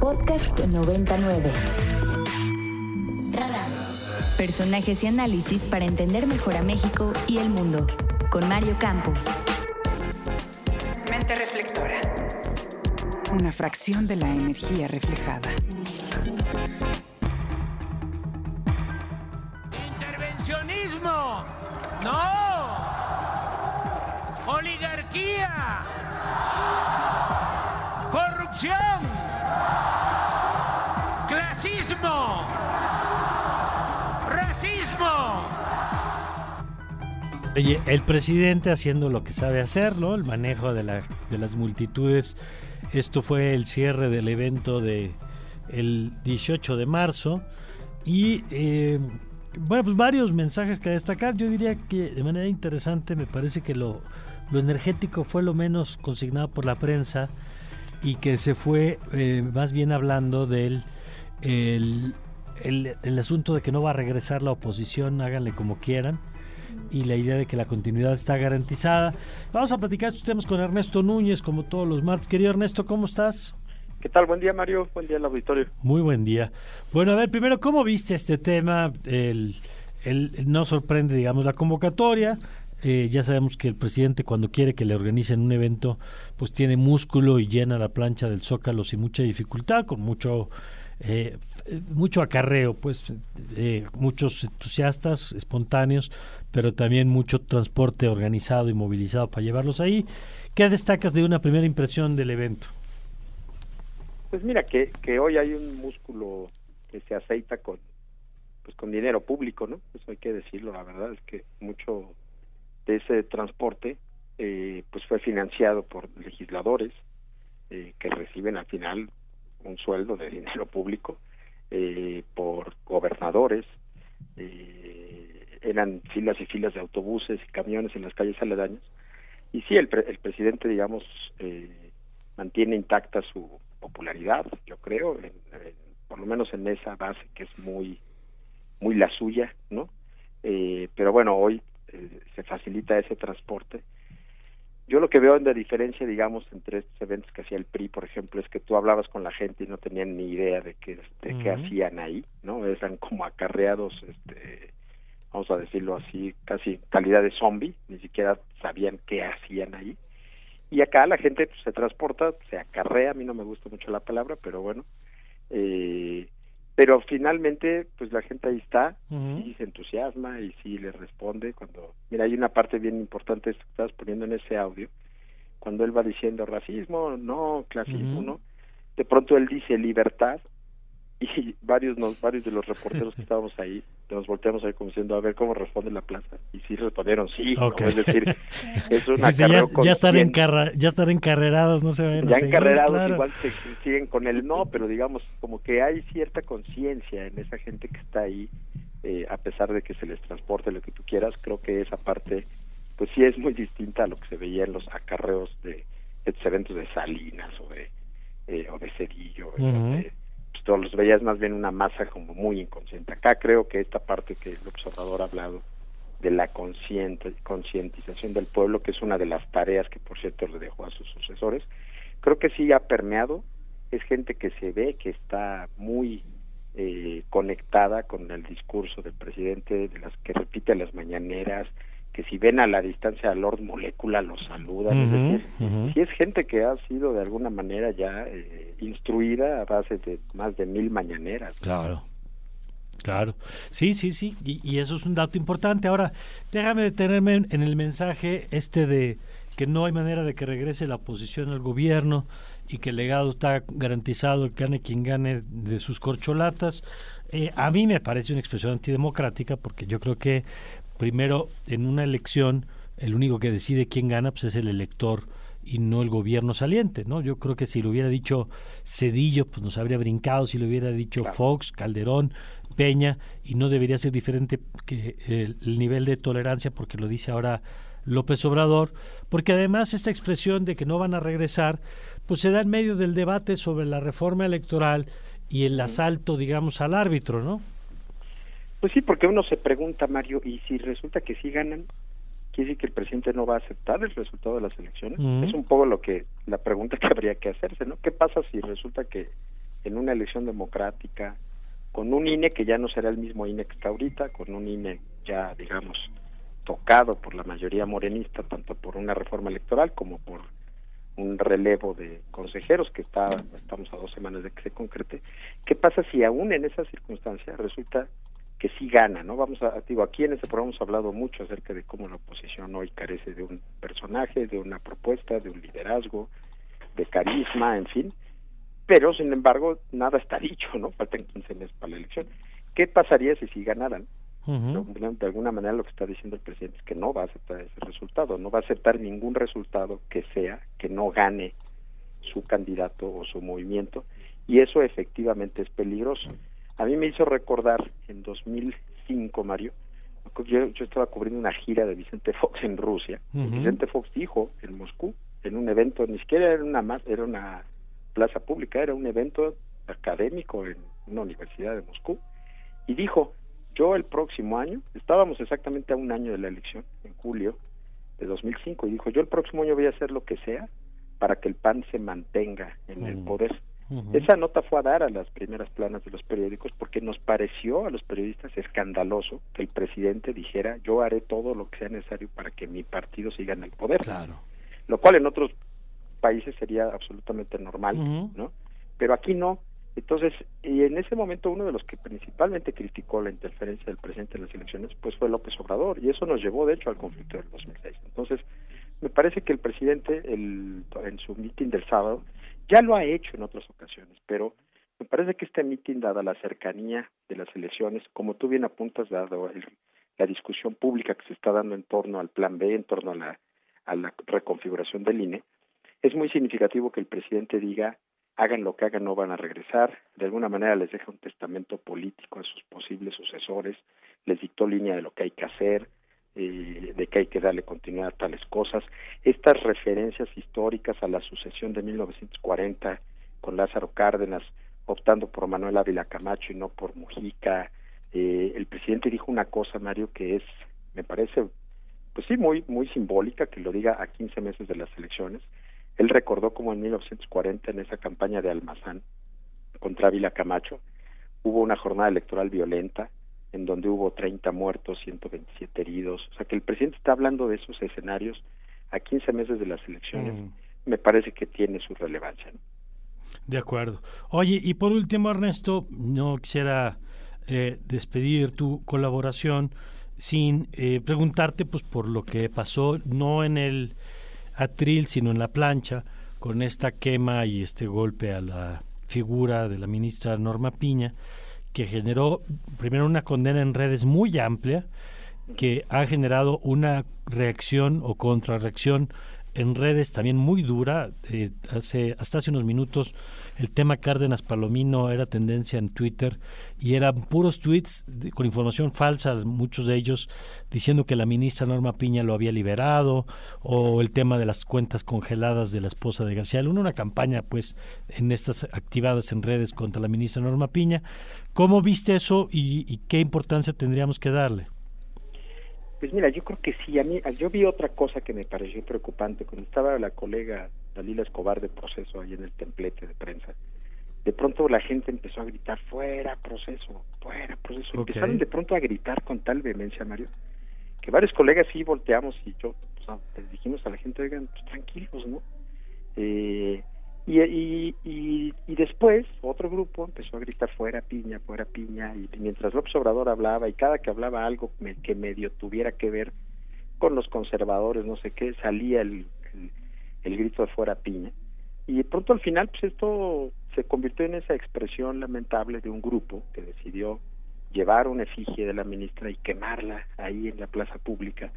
Podcast 99. Personajes y análisis para entender mejor a México y el mundo. Con Mario Campos. Mente reflectora. Una fracción de la energía reflejada. ¡Intervencionismo! ¡No! ¡Oligarquía! ¡Corrupción! ¡Clasismo! ¡Racismo! Oye, el presidente haciendo lo que sabe hacer, ¿no? El manejo de, la, de las multitudes. Esto fue el cierre del evento de el 18 de marzo. Y eh, bueno, pues varios mensajes que destacar. Yo diría que de manera interesante me parece que lo, lo energético fue lo menos consignado por la prensa y que se fue eh, más bien hablando del el, el, el asunto de que no va a regresar la oposición, háganle como quieran y la idea de que la continuidad está garantizada. Vamos a platicar estos temas con Ernesto Núñez, como todos los martes. Querido Ernesto, ¿cómo estás? ¿Qué tal? Buen día, Mario. Buen día al auditorio. Muy buen día. Bueno, a ver, primero, ¿cómo viste este tema? El, el, no sorprende, digamos, la convocatoria. Eh, ya sabemos que el presidente cuando quiere que le organicen un evento, pues tiene músculo y llena la plancha del Zócalo sin mucha dificultad, con mucho eh, mucho acarreo, pues eh, muchos entusiastas espontáneos, pero también mucho transporte organizado y movilizado para llevarlos ahí. ¿Qué destacas de una primera impresión del evento? Pues mira que, que hoy hay un músculo que se aceita con pues con dinero público, ¿no? Eso hay que decirlo, la verdad es que mucho ese transporte eh, pues fue financiado por legisladores eh, que reciben al final un sueldo de dinero público eh, por gobernadores eh, eran filas y filas de autobuses y camiones en las calles aledañas. Y sí el, pre el presidente digamos mantiene intacta su popularidad yo creo en, por lo menos en esa base que es muy muy la suya no pero bueno hoy eh, se facilita ese transporte yo lo que veo en la diferencia, digamos, entre estos eventos que hacía el PRI, por ejemplo, es que tú hablabas con la gente y no tenían ni idea de qué, de uh -huh. qué hacían ahí, ¿no? Eran como acarreados, este, vamos a decirlo así, casi calidad de zombie, ni siquiera sabían qué hacían ahí. Y acá la gente pues, se transporta, se acarrea, a mí no me gusta mucho la palabra, pero bueno, eh, pero finalmente pues la gente ahí está uh -huh. y se entusiasma y sí le responde cuando mira hay una parte bien importante que estás poniendo en ese audio cuando él va diciendo racismo no clasismo uh -huh. no de pronto él dice libertad y varios nos, varios de los reporteros que estábamos ahí nos volteamos ahí como diciendo a ver cómo responde la plaza y sí respondieron sí okay. ¿no? es decir es una ya, ya estar encarra, ya estar encarrerados no se vayan ya a seguir, encarrerados claro. igual se, siguen con el no pero digamos como que hay cierta conciencia en esa gente que está ahí eh, a pesar de que se les transporte lo que tú quieras creo que esa parte pues sí es muy distinta a lo que se veía en los acarreos de estos eventos de Salinas o de eh, o de Cedillo uh -huh. de, los veías más bien una masa como muy inconsciente. Acá creo que esta parte que el observador ha hablado de la concientización del pueblo, que es una de las tareas que por cierto le dejó a sus sucesores, creo que sí ha permeado, es gente que se ve que está muy eh, conectada con el discurso del presidente, de las que repite las mañaneras, que si ven a la distancia a Lord Molécula lo saludan, uh -huh, es decir, uh -huh. si es gente que ha sido de alguna manera ya eh, instruida a base de más de mil mañaneras. Claro. Claro, sí, sí, sí, y, y, eso es un dato importante. Ahora, déjame detenerme en, en, el mensaje este de que no hay manera de que regrese la oposición al gobierno y que el legado está garantizado, que gane quien gane de sus corcholatas. Eh, a mí me parece una expresión antidemocrática porque yo creo que primero en una elección el único que decide quién gana pues es el elector y no el gobierno saliente, ¿no? Yo creo que si lo hubiera dicho Cedillo, pues nos habría brincado, si lo hubiera dicho Fox, Calderón, Peña, y no debería ser diferente que el, el nivel de tolerancia, porque lo dice ahora López Obrador, porque además esta expresión de que no van a regresar, pues se da en medio del debate sobre la reforma electoral y el asalto, digamos, al árbitro, ¿no? Pues sí, porque uno se pregunta, Mario, y si resulta que sí ganan, quiere decir que el presidente no va a aceptar el resultado de las elecciones. -huh. Es un poco lo que la pregunta que habría que hacerse, ¿no? ¿Qué pasa si resulta que en una elección democrática, con un INE que ya no será el mismo INE que está ahorita, con un INE ya, digamos, tocado por la mayoría morenista, tanto por una reforma electoral como por un relevo de consejeros que está estamos a dos semanas de que se concrete. ¿Qué pasa si aún en esas circunstancias resulta que sí gana, ¿no? Vamos a, digo, aquí en este programa hemos hablado mucho acerca de cómo la oposición hoy carece de un personaje, de una propuesta, de un liderazgo, de carisma, en fin, pero sin embargo nada está dicho, ¿no? Faltan 15 meses para la elección. ¿Qué pasaría si sí ganaran? De alguna manera lo que está diciendo el presidente es que no va a aceptar ese resultado, no va a aceptar ningún resultado que sea que no gane su candidato o su movimiento y eso efectivamente es peligroso. A mí me hizo recordar en 2005, Mario, yo, yo estaba cubriendo una gira de Vicente Fox en Rusia. Vicente Fox dijo en Moscú, en un evento, ni siquiera era una más, era una plaza pública, era un evento académico en una universidad de Moscú, y dijo, yo el próximo año, estábamos exactamente a un año de la elección, en julio de 2005, y dijo, yo el próximo año voy a hacer lo que sea para que el PAN se mantenga en el poder. Esa nota fue a dar a las primeras planas de los periódicos porque nos pareció a los periodistas escandaloso que el presidente dijera yo haré todo lo que sea necesario para que mi partido siga en el poder. Claro. Lo cual en otros países sería absolutamente normal, ¿no? Pero aquí no. Entonces, y en ese momento uno de los que principalmente criticó la interferencia del presidente en las elecciones, pues fue López Obrador, y eso nos llevó, de hecho, al conflicto del 2006. Entonces, me parece que el presidente, el, en su mitin del sábado, ya lo ha hecho en otras ocasiones, pero me parece que este mitin, dada la cercanía de las elecciones, como tú bien apuntas, dado la discusión pública que se está dando en torno al plan B, en torno a la, a la reconfiguración del INE, es muy significativo que el presidente diga hagan lo que hagan, no van a regresar. De alguna manera les deja un testamento político a sus posibles sucesores, les dictó línea de lo que hay que hacer, eh, de que hay que darle continuidad a tales cosas. Estas referencias históricas a la sucesión de 1940 con Lázaro Cárdenas, optando por Manuel Ávila Camacho y no por Mujica. Eh, el presidente dijo una cosa, Mario, que es, me parece, pues sí, muy, muy simbólica, que lo diga a 15 meses de las elecciones él recordó como en 1940, en esa campaña de Almazán contra Ávila Camacho, hubo una jornada electoral violenta en donde hubo 30 muertos, 127 heridos. O sea que el presidente está hablando de esos escenarios a 15 meses de las elecciones. Mm. Me parece que tiene su relevancia. De acuerdo. Oye, y por último, Ernesto, no quisiera eh, despedir tu colaboración sin eh, preguntarte pues por lo que pasó no en el atril, sino en la plancha, con esta quema y este golpe a la figura de la ministra Norma Piña, que generó primero una condena en redes muy amplia, que ha generado una reacción o contrarreacción en redes también muy dura. Eh, hace, hasta hace unos minutos el tema Cárdenas Palomino era tendencia en Twitter y eran puros tweets con información falsa, muchos de ellos diciendo que la ministra Norma Piña lo había liberado o el tema de las cuentas congeladas de la esposa de García Luna, una campaña pues en estas activadas en redes contra la ministra Norma Piña. ¿Cómo viste eso y qué importancia tendríamos que darle? Pues mira, yo creo que sí. A mí, yo vi otra cosa que me pareció preocupante cuando estaba la colega Dalila Escobar de proceso ahí en el templete de prensa. De pronto la gente empezó a gritar fuera proceso, fuera proceso. Empezaron de pronto a gritar con tal vehemencia, Mario, que varios colegas sí volteamos y yo pues, les dijimos a la gente, oigan, pues, tranquilos, ¿no? Eh, y, y, y, después otro grupo empezó a gritar fuera piña, fuera piña, y mientras López Obrador hablaba y cada que hablaba algo que medio tuviera que ver con los conservadores, no sé qué, salía el, el, grito de fuera piña. Y pronto al final, pues esto se convirtió en esa expresión lamentable de un grupo que decidió llevar una efigie de la ministra y quemarla ahí en la plaza pública,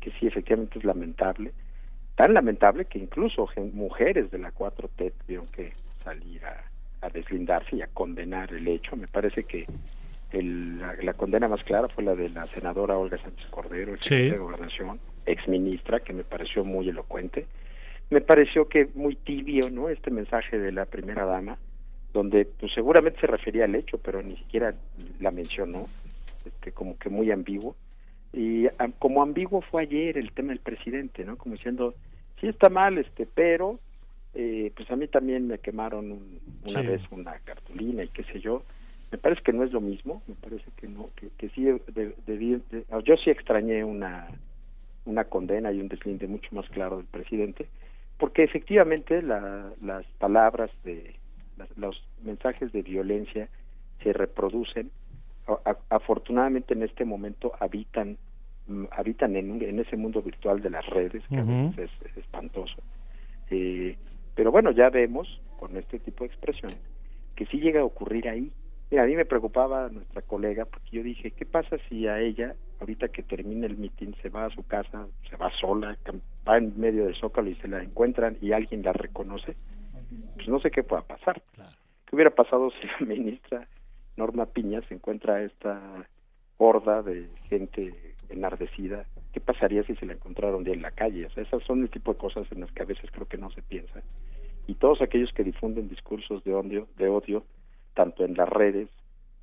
que sí, efectivamente es lamentable tan lamentable que incluso mujeres de la 4T tuvieron que salir a, deslindarse y a condenar el hecho. Me parece que el, la, condena más clara fue la de la senadora Olga Sánchez Cordero, ex de Gobernación, exministra, que me pareció muy elocuente. Me pareció que muy tibio, ¿no? Este mensaje de la primera dama, donde pues seguramente se refería al hecho, pero ni siquiera la mencionó, este, como que muy ambiguo. Y como ambiguo fue ayer el tema del presidente, ¿no? Como diciendo, sí está mal, este, pero eh, pues a mí también me quemaron un- una Sí. vez una cartulina y qué sé yo. Me parece que no es lo mismo, me parece que no, que, que sí de- debí- de- yo sí extrañé una, una condena y un deslinde mucho más claro del presidente, porque efectivamente la- las palabras de las- los mensajes de violencia se reproducen. A- a- afortunadamente en este momento habitan habitan en, en ese mundo virtual de las redes que a veces es espantoso. Eh, pero bueno, ya vemos con este tipo de expresiones que sí llega a ocurrir ahí. Mira, a mí me preocupaba nuestra colega porque yo dije, ¿qué pasa si a ella, ahorita que termine el mitin, se va a su casa, se va sola, va en medio del zócalo y se la encuentran y alguien la reconoce? Pues no sé qué pueda pasar. ¿Qué hubiera pasado si la ministra Norma Piña se encuentra a esta horda de gente enardecida? ¿Qué pasaría si se la encontraron un día en la calle? O sea, esas son el tipo de cosas en las que a veces creo que no se piensa. Y todos aquellos que difunden discursos de odio, de odio tanto en las redes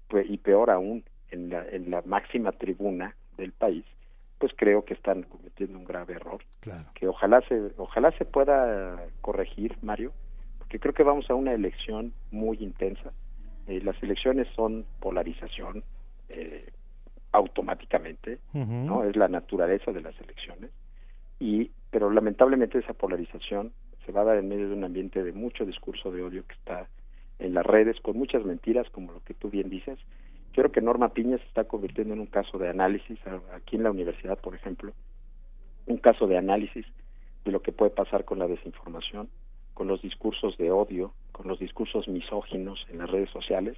pues, y peor aún en la, en la máxima tribuna del país, pues creo que están cometiendo un grave error Claro. que ojalá se ojalá se pueda corregir Mario porque creo que vamos a una elección muy intensa Eh, las elecciones son polarización eh, automáticamente no es la naturaleza de las elecciones. Y pero lamentablemente esa polarización se va a dar en medio de un ambiente de mucho discurso de odio que está en las redes con muchas mentiras como lo que tú bien dices. Yo creo que Norma Piña se está convirtiendo en un caso de análisis aquí en la universidad por ejemplo un caso de análisis de lo que puede pasar con la desinformación, con los discursos de odio, con los discursos misóginos en las redes sociales.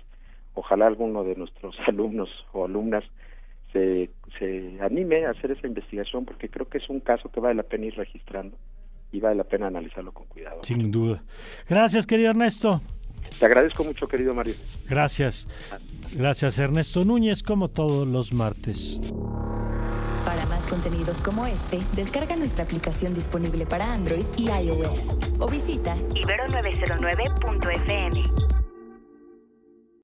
Ojalá alguno de nuestros alumnos o alumnas se, se anime a hacer esa investigación porque creo que es un caso que vale la pena ir registrando y vale la pena analizarlo con cuidado. Sin duda. Gracias, querido Ernesto. Te agradezco mucho, querido Mario. Gracias. Gracias, Ernesto Núñez, como todos los martes. Para más contenidos como este, descarga nuestra aplicación disponible para Android y iOS o visita ibero909.fm.